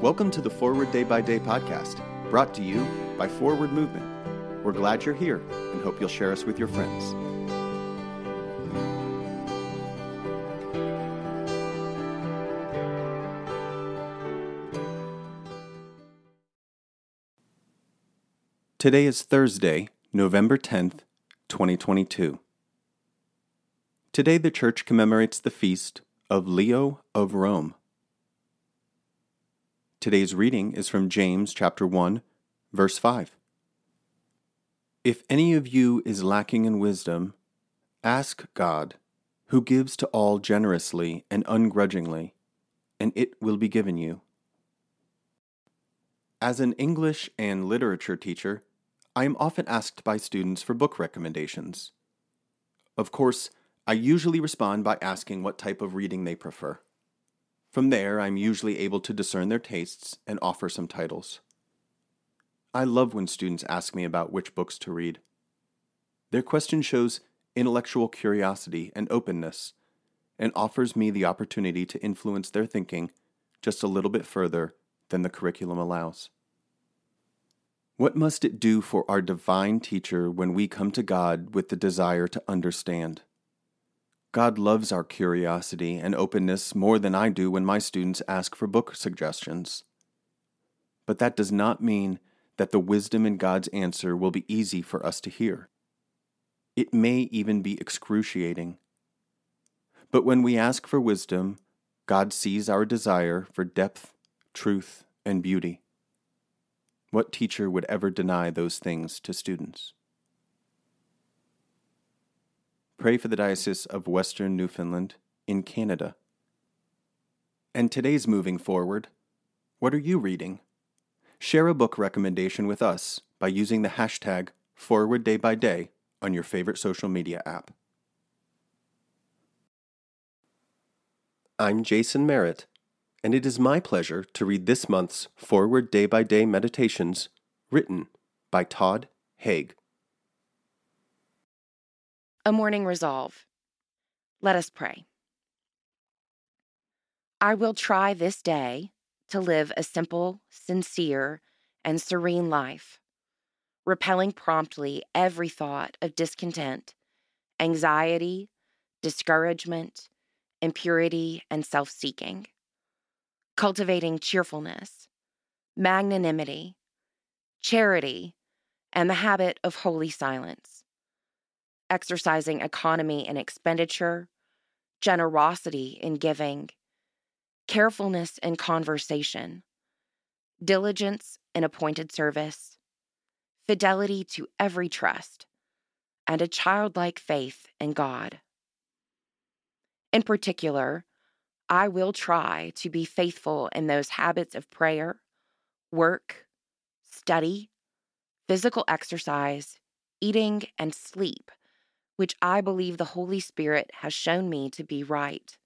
Welcome to the Forward Day by Day podcast, brought to you by Forward Movement. We're glad you're here and hope you'll share us with your friends. Today is Thursday, November 10th, 2022. Today the church commemorates the feast of Leo of Rome. Today's reading is from James chapter 1, verse 5. If any of you is lacking in wisdom, ask God, who gives to all generously and ungrudgingly, and it will be given you. As an English and literature teacher, I am often asked by students for book recommendations. Of course, I usually respond by asking what type of reading they prefer. From there, I'm usually able to discern their tastes and offer some titles. I love when students ask me about which books to read. Their question shows intellectual curiosity and openness and offers me the opportunity to influence their thinking just a little bit further than the curriculum allows. What must it do for our divine teacher when we come to God with the desire to understand? God loves our curiosity and openness more than I do when my students ask for book suggestions. But that does not mean that the wisdom in God's answer will be easy for us to hear. It may even be excruciating. But when we ask for wisdom, God sees our desire for depth, truth, and beauty. What teacher would ever deny those things to students? Pray for the Diocese of Western Newfoundland in Canada. And today's moving forward, what are you reading? Share a book recommendation with us by using the hashtag ForwardDayByDay on your favorite social media app. I'm Jason Merritt, and it is my pleasure to read this month's Forward Day by Day Meditations written by Todd Haig. A morning resolve. Let us pray. I will try this day to live a simple, sincere, and serene life, repelling promptly every thought of discontent, anxiety, discouragement, impurity, and self seeking, cultivating cheerfulness, magnanimity, charity, and the habit of holy silence exercising economy in expenditure, generosity in giving, carefulness in conversation, diligence in appointed service, fidelity to every trust, and a childlike faith in God. In particular, I will try to be faithful in those habits of prayer, work, study, physical exercise, eating, and sleep which I believe the Holy Spirit has shown me to be right.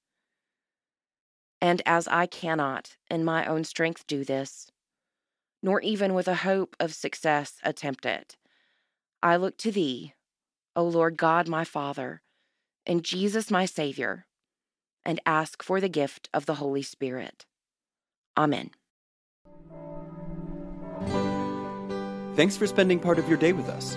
And as I cannot in my own strength do this, nor even with a hope of success attempt it, I look to Thee, O Lord God my Father, and Jesus my Savior, and ask for the gift of the Holy Spirit. Amen. Thanks for spending part of your day with us.